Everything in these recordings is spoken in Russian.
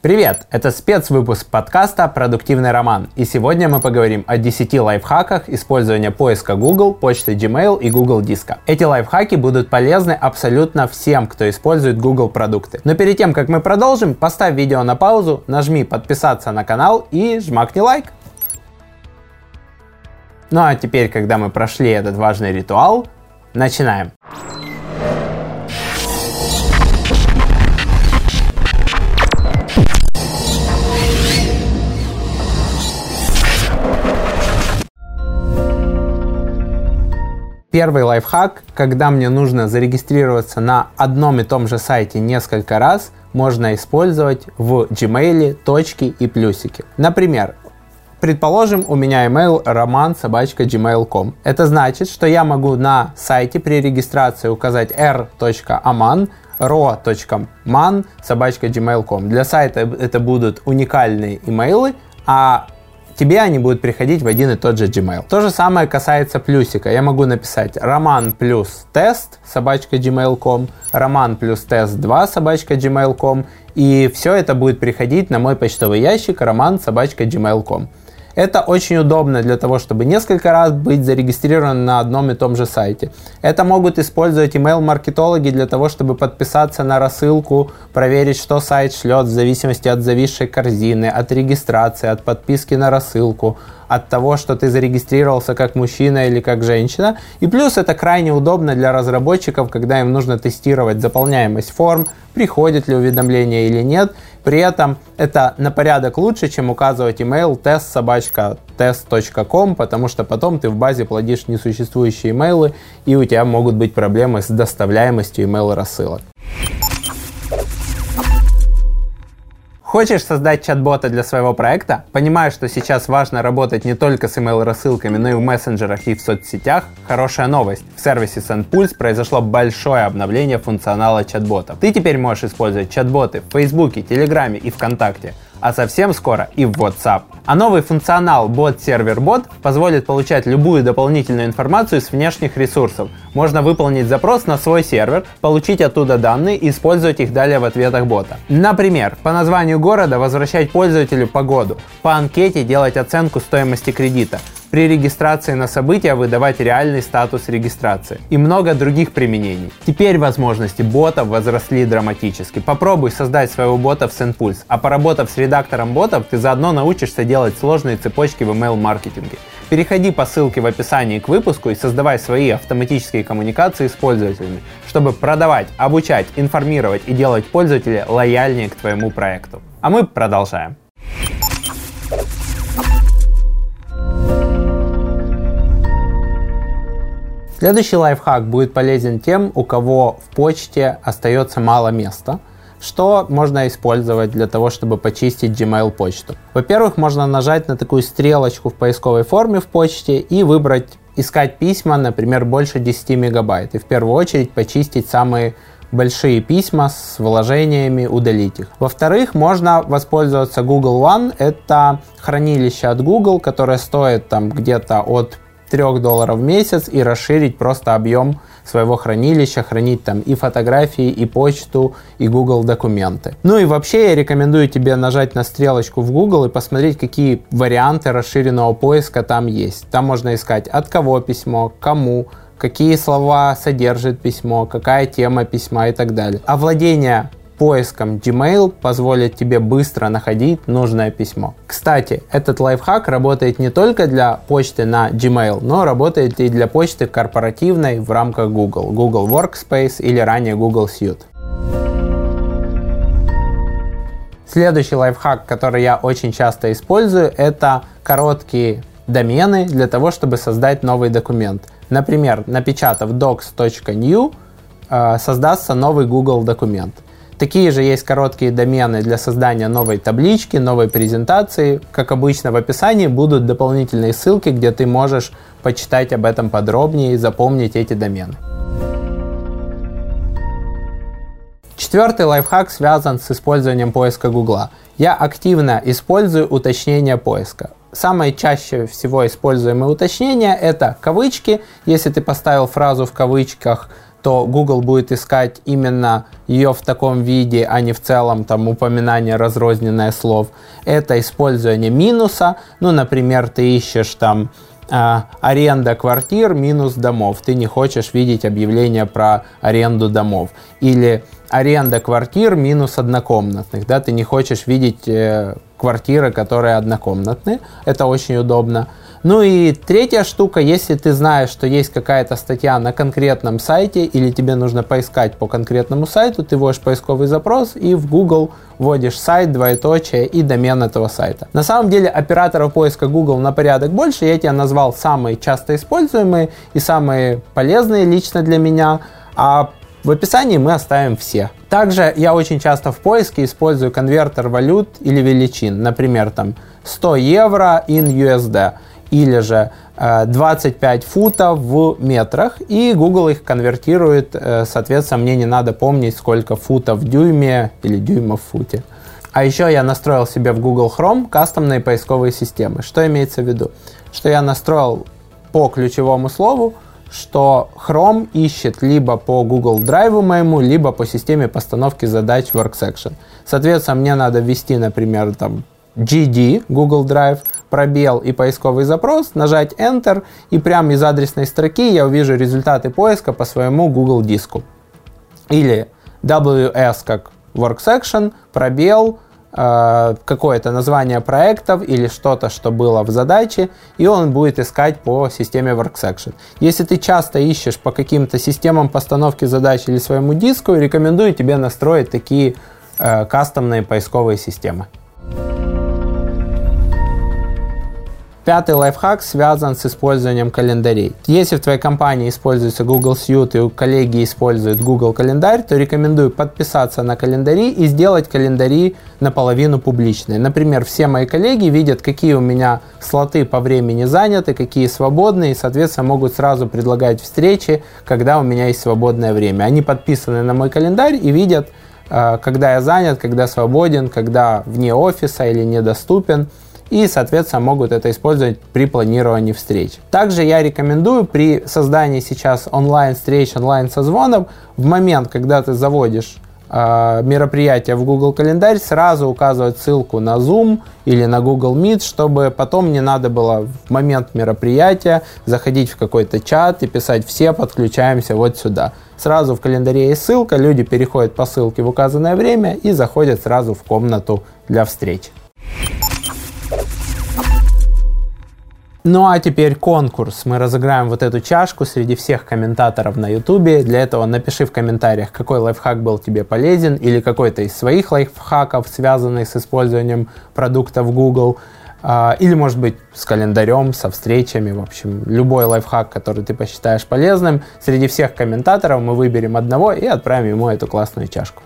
Привет! Это спецвыпуск подкаста «Продуктивный роман». И сегодня мы поговорим о 10 лайфхаках использования поиска Google, почты Gmail и Google Диска. Эти лайфхаки будут полезны абсолютно всем, кто использует Google продукты. Но перед тем, как мы продолжим, поставь видео на паузу, нажми подписаться на канал и жмакни лайк. Ну а теперь, когда мы прошли этот важный ритуал, начинаем. Первый лайфхак, когда мне нужно зарегистрироваться на одном и том же сайте несколько раз, можно использовать в Gmail точки и плюсики. Например, Предположим, у меня email роман собачка gmail.com. Это значит, что я могу на сайте при регистрации указать r.aman ro.man собачка gmail.com. Для сайта это будут уникальные имейлы, а тебе они будут приходить в один и тот же Gmail. То же самое касается плюсика. Я могу написать роман плюс тест собачка gmail.com, роман плюс тест 2 собачка gmail.com, и все это будет приходить на мой почтовый ящик роман собачка gmail.com. Это очень удобно для того, чтобы несколько раз быть зарегистрирован на одном и том же сайте. Это могут использовать email-маркетологи для того, чтобы подписаться на рассылку, проверить, что сайт шлет в зависимости от зависшей корзины, от регистрации, от подписки на рассылку, от того, что ты зарегистрировался как мужчина или как женщина. И плюс это крайне удобно для разработчиков, когда им нужно тестировать заполняемость форм, приходит ли уведомление или нет. При этом это на порядок лучше, чем указывать email тест собачка test.com, потому что потом ты в базе плодишь несуществующие имейлы, и у тебя могут быть проблемы с доставляемостью email рассылок. Хочешь создать чат-бота для своего проекта? Понимаешь, что сейчас важно работать не только с email-рассылками, но и в мессенджерах и в соцсетях? Хорошая новость. В сервисе SendPulse произошло большое обновление функционала чат-ботов. Ты теперь можешь использовать чат-боты в Фейсбуке, Телеграме и ВКонтакте а совсем скоро и в WhatsApp. А новый функционал Bot Server Bot позволит получать любую дополнительную информацию с внешних ресурсов. Можно выполнить запрос на свой сервер, получить оттуда данные и использовать их далее в ответах бота. Например, по названию города возвращать пользователю погоду, по анкете делать оценку стоимости кредита, при регистрации на события выдавать реальный статус регистрации и много других применений. Теперь возможности ботов возросли драматически. Попробуй создать своего бота в SendPulse, а поработав с редактором ботов, ты заодно научишься делать сложные цепочки в email-маркетинге. Переходи по ссылке в описании к выпуску и создавай свои автоматические коммуникации с пользователями, чтобы продавать, обучать, информировать и делать пользователя лояльнее к твоему проекту. А мы продолжаем. Следующий лайфхак будет полезен тем, у кого в почте остается мало места. Что можно использовать для того, чтобы почистить Gmail почту? Во-первых, можно нажать на такую стрелочку в поисковой форме в почте и выбрать искать письма, например, больше 10 мегабайт. И в первую очередь почистить самые большие письма с вложениями, удалить их. Во-вторых, можно воспользоваться Google One. Это хранилище от Google, которое стоит там где-то от 3 долларов в месяц и расширить просто объем своего хранилища, хранить там и фотографии, и почту, и Google документы. Ну и вообще я рекомендую тебе нажать на стрелочку в Google и посмотреть, какие варианты расширенного поиска там есть. Там можно искать от кого письмо, кому, какие слова содержит письмо, какая тема письма и так далее. Овладение поиском Gmail позволит тебе быстро находить нужное письмо. Кстати, этот лайфхак работает не только для почты на Gmail, но работает и для почты корпоративной в рамках Google, Google Workspace или ранее Google Suite. Следующий лайфхак, который я очень часто использую, это короткие домены для того, чтобы создать новый документ. Например, напечатав docs.new, э, создастся новый Google документ. Такие же есть короткие домены для создания новой таблички, новой презентации. Как обычно в описании будут дополнительные ссылки, где ты можешь почитать об этом подробнее и запомнить эти домены. Четвертый лайфхак связан с использованием поиска Гугла. Я активно использую уточнение поиска. Самое чаще всего используемое уточнение это кавычки. Если ты поставил фразу в кавычках то Google будет искать именно ее в таком виде, а не в целом там упоминание разрозненное слов. Это использование минуса. Ну, например, ты ищешь там э, аренда квартир минус домов. Ты не хочешь видеть объявление про аренду домов. Или аренда квартир минус однокомнатных. Да, ты не хочешь видеть э, квартиры, которые однокомнатные. Это очень удобно. Ну и третья штука, если ты знаешь, что есть какая-то статья на конкретном сайте или тебе нужно поискать по конкретному сайту, ты вводишь поисковый запрос и в Google вводишь сайт, двоеточие и домен этого сайта. На самом деле операторов поиска Google на порядок больше, я тебя назвал самые часто используемые и самые полезные лично для меня, а в описании мы оставим все. Также я очень часто в поиске использую конвертер валют или величин, например, там 100 евро in USD или же 25 э, футов в метрах, и Google их конвертирует, э, соответственно, мне не надо помнить, сколько футов в дюйме или дюймов в футе. А еще я настроил себе в Google Chrome кастомные поисковые системы. Что имеется в виду? Что я настроил по ключевому слову, что Chrome ищет либо по Google Drive моему, либо по системе постановки задач WorkSection. Соответственно, мне надо ввести, например, там GD, Google Drive, пробел и поисковый запрос, нажать Enter, и прямо из адресной строки я увижу результаты поиска по своему Google диску. Или WS как Work Section, пробел, э, какое-то название проектов или что-то, что было в задаче, и он будет искать по системе WorkSection. Если ты часто ищешь по каким-то системам постановки задач или своему диску, рекомендую тебе настроить такие э, кастомные поисковые системы. Пятый лайфхак связан с использованием календарей. Если в твоей компании используется Google Suite и у коллеги используют Google календарь, то рекомендую подписаться на календари и сделать календари наполовину публичные. Например, все мои коллеги видят, какие у меня слоты по времени заняты, какие свободные, и, соответственно, могут сразу предлагать встречи, когда у меня есть свободное время. Они подписаны на мой календарь и видят, э, когда я занят, когда свободен, когда вне офиса или недоступен и, соответственно, могут это использовать при планировании встреч. Также я рекомендую при создании сейчас онлайн-встреч, онлайн-созвонов, в момент, когда ты заводишь э, мероприятие в Google календарь, сразу указывать ссылку на Zoom или на Google Meet, чтобы потом не надо было в момент мероприятия заходить в какой-то чат и писать «все подключаемся вот сюда». Сразу в календаре есть ссылка, люди переходят по ссылке в указанное время и заходят сразу в комнату для встреч. Ну а теперь конкурс. Мы разыграем вот эту чашку среди всех комментаторов на YouTube. Для этого напиши в комментариях, какой лайфхак был тебе полезен или какой-то из своих лайфхаков, связанных с использованием продуктов Google. А, или, может быть, с календарем, со встречами, в общем, любой лайфхак, который ты посчитаешь полезным. Среди всех комментаторов мы выберем одного и отправим ему эту классную чашку.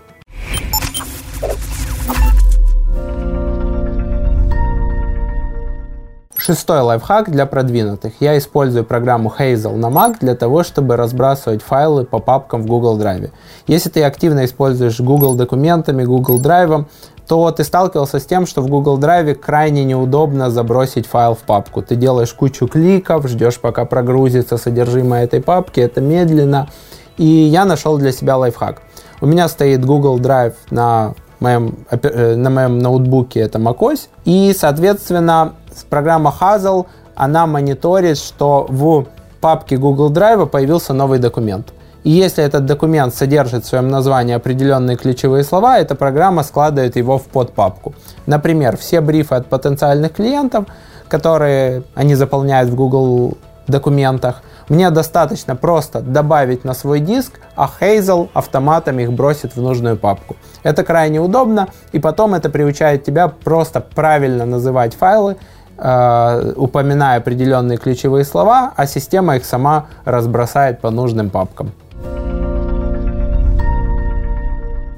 Шестой лайфхак для продвинутых. Я использую программу Hazel на Mac для того, чтобы разбрасывать файлы по папкам в Google Drive. Если ты активно используешь Google документами, Google Drive, то ты сталкивался с тем, что в Google Drive крайне неудобно забросить файл в папку. Ты делаешь кучу кликов, ждешь пока прогрузится содержимое этой папки, это медленно. И я нашел для себя лайфхак. У меня стоит Google Drive на моем, э, на моем ноутбуке, это macOS, и, соответственно, программа Hazel, она мониторит, что в папке Google Drive появился новый документ. И если этот документ содержит в своем названии определенные ключевые слова, эта программа складывает его в подпапку. Например, все брифы от потенциальных клиентов, которые они заполняют в Google документах, мне достаточно просто добавить на свой диск, а Hazel автоматом их бросит в нужную папку. Это крайне удобно, и потом это приучает тебя просто правильно называть файлы, упоминая определенные ключевые слова, а система их сама разбросает по нужным папкам.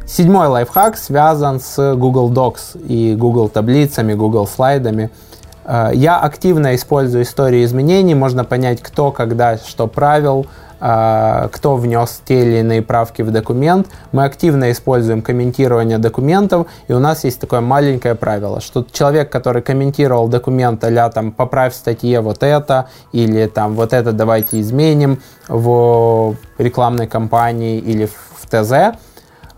Седьмой лайфхак связан с Google Docs и Google таблицами, Google слайдами. Э, я активно использую историю изменений, можно понять, кто, когда, что правил, кто внес те или иные правки в документ. Мы активно используем комментирование документов, и у нас есть такое маленькое правило, что человек, который комментировал документ, а там поправь в статье вот это, или там вот это давайте изменим в рекламной кампании или в ТЗ,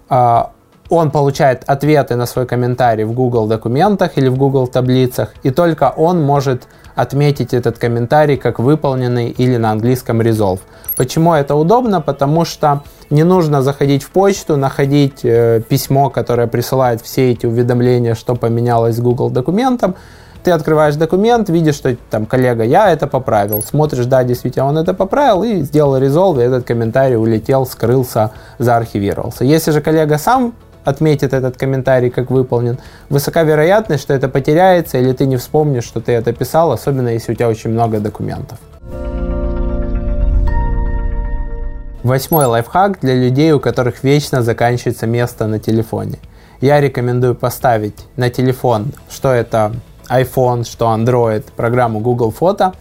а, он получает ответы на свой комментарий в Google документах или в Google таблицах, и только он может отметить этот комментарий как выполненный или на английском resolve. Почему это удобно? Потому что не нужно заходить в почту, находить э, письмо, которое присылает все эти уведомления, что поменялось с Google документом. Ты открываешь документ, видишь, что там коллега, я это поправил. Смотришь, да, действительно, он это поправил и сделал резолв, и этот комментарий улетел, скрылся, заархивировался. Если же коллега сам отметит этот комментарий как выполнен, высока вероятность, что это потеряется или ты не вспомнишь, что ты это писал, особенно если у тебя очень много документов. Восьмой лайфхак для людей, у которых вечно заканчивается место на телефоне. Я рекомендую поставить на телефон, что это iPhone, что Android, программу Google Фото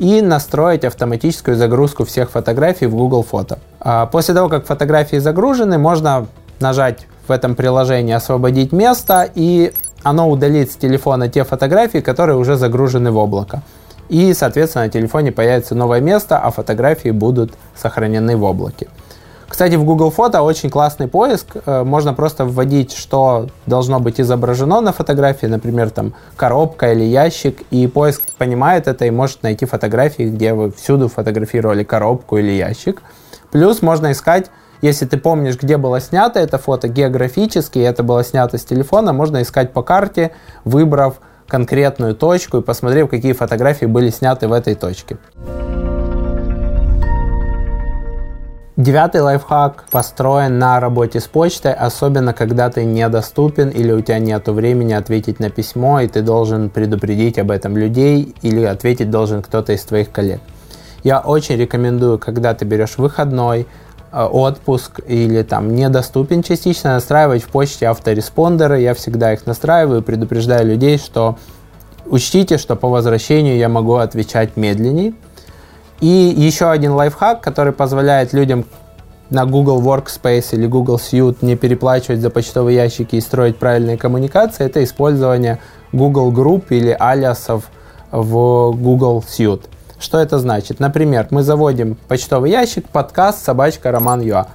и настроить автоматическую загрузку всех фотографий в Google Фото. А после того, как фотографии загружены, можно нажать в этом приложении освободить место, и оно удалит с телефона те фотографии, которые уже загружены в облако. И, соответственно, на телефоне появится новое место, а фотографии будут сохранены в облаке. Кстати, в Google Фото очень классный поиск. Э, можно просто вводить, что должно быть изображено на фотографии, например, там коробка или ящик, и поиск понимает это и может найти фотографии, где вы всюду фотографировали коробку или ящик. Плюс можно искать если ты помнишь, где было снято это фото географически, это было снято с телефона, можно искать по карте, выбрав конкретную точку и посмотрев, какие фотографии были сняты в этой точке. Девятый лайфхак построен на работе с почтой, особенно когда ты недоступен или у тебя нет времени ответить на письмо, и ты должен предупредить об этом людей или ответить должен кто-то из твоих коллег. Я очень рекомендую, когда ты берешь выходной, отпуск или там недоступен частично, настраивать в почте автореспондеры. Я всегда их настраиваю, предупреждаю людей, что учтите, что по возвращению я могу отвечать медленнее. И еще один лайфхак, который позволяет людям на Google Workspace или Google Suite не переплачивать за почтовые ящики и строить правильные коммуникации, это использование Google Group или алиасов в Google Suite. Что это значит? Например, мы заводим почтовый ящик подкаст собачка роман юа.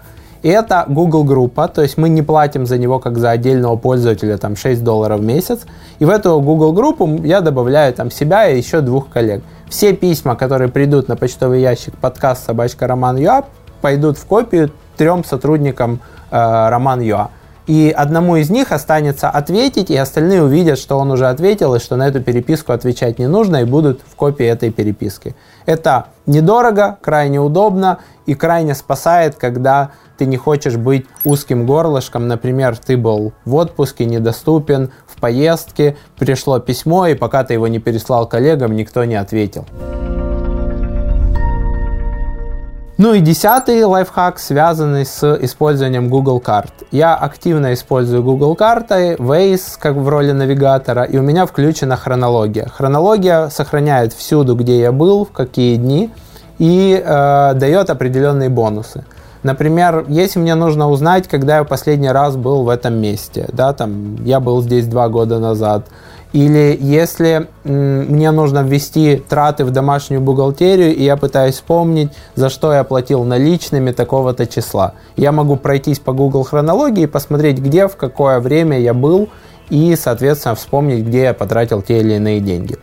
И это Google группа, то есть мы не платим за него как за отдельного пользователя там 6 долларов в месяц. И в эту Google группу я добавляю там себя и еще двух коллег. Все письма, которые придут на почтовый ящик подкаст собачка роман юа, пойдут в копию трем сотрудникам э, роман юа. И одному из них останется ответить, и остальные увидят, что он уже ответил, и что на эту переписку отвечать не нужно, и будут в копии этой переписки. Это недорого, крайне удобно и крайне спасает, когда ты не хочешь быть узким горлышком. Например, ты был в отпуске, недоступен, в поездке, пришло письмо, и пока ты его не переслал коллегам, никто не ответил. Ну и десятый лайфхак, связанный с использованием Google карт. Я активно использую Google карты, Waze как в роли навигатора, и у меня включена хронология. Хронология сохраняет всюду, где я был, в какие дни, и э, дает определенные бонусы. Например, если мне нужно узнать, когда я последний раз был в этом месте, да, там, я был здесь два года назад, или если мне нужно ввести траты в домашнюю бухгалтерию, и я пытаюсь вспомнить, за что я платил наличными такого-то числа. Я могу пройтись по Google хронологии и посмотреть, где, в какое время я был, и, соответственно, вспомнить, где я потратил те или иные деньги.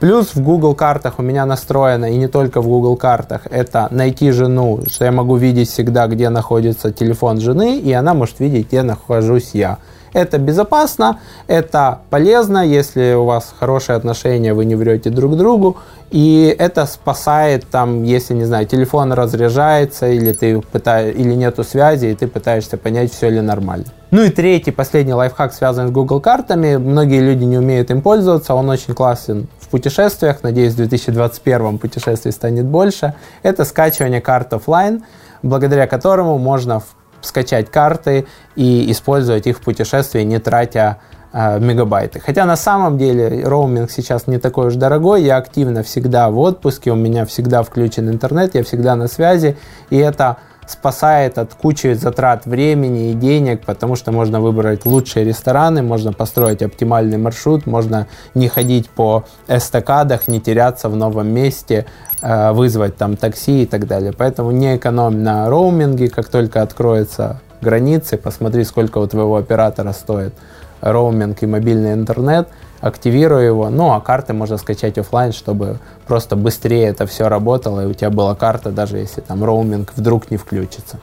Плюс в Google картах у меня настроено, и не только в Google картах, это найти жену, что я могу видеть всегда, где находится телефон жены, и она может видеть, где нахожусь я. Это безопасно, это полезно, если у вас хорошие отношения, вы не врете друг другу, и это спасает, там, если, не знаю, телефон разряжается, или, ты пытаешь, или нету связи, и ты пытаешься понять, все ли нормально. Ну и третий, последний лайфхак связан с Google картами. Многие люди не умеют им пользоваться, он очень классен в путешествиях. Надеюсь, в 2021 путешествий станет больше. Это скачивание карт офлайн, благодаря которому можно в скачать карты и использовать их в путешествии, не тратя э, мегабайты. Хотя на самом деле роуминг сейчас не такой уж дорогой, я активно всегда в отпуске, у меня всегда включен интернет, я всегда на связи, и это спасает от кучи затрат времени и денег, потому что можно выбрать лучшие рестораны, можно построить оптимальный маршрут, можно не ходить по эстакадах, не теряться в новом месте, э, вызвать там такси и так далее. Поэтому не экономь на роуминге, как только откроются границы, посмотри, сколько у твоего оператора стоит роуминг и мобильный интернет – активирую его. Ну, а карты можно скачать офлайн, чтобы просто быстрее это все работало, и у тебя была карта, даже если там роуминг вдруг не включится.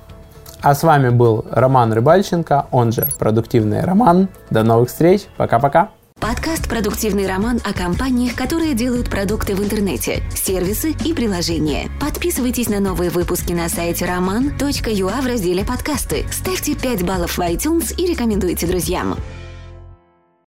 А с вами был Роман Рыбальченко, он же Продуктивный Роман. До новых встреч, пока-пока. Подкаст «Продуктивный роман» о компаниях, которые делают продукты в интернете, сервисы и приложения. Подписывайтесь на новые выпуски на сайте roman.ua в разделе «Подкасты». Ставьте 5 баллов в iTunes и рекомендуйте друзьям.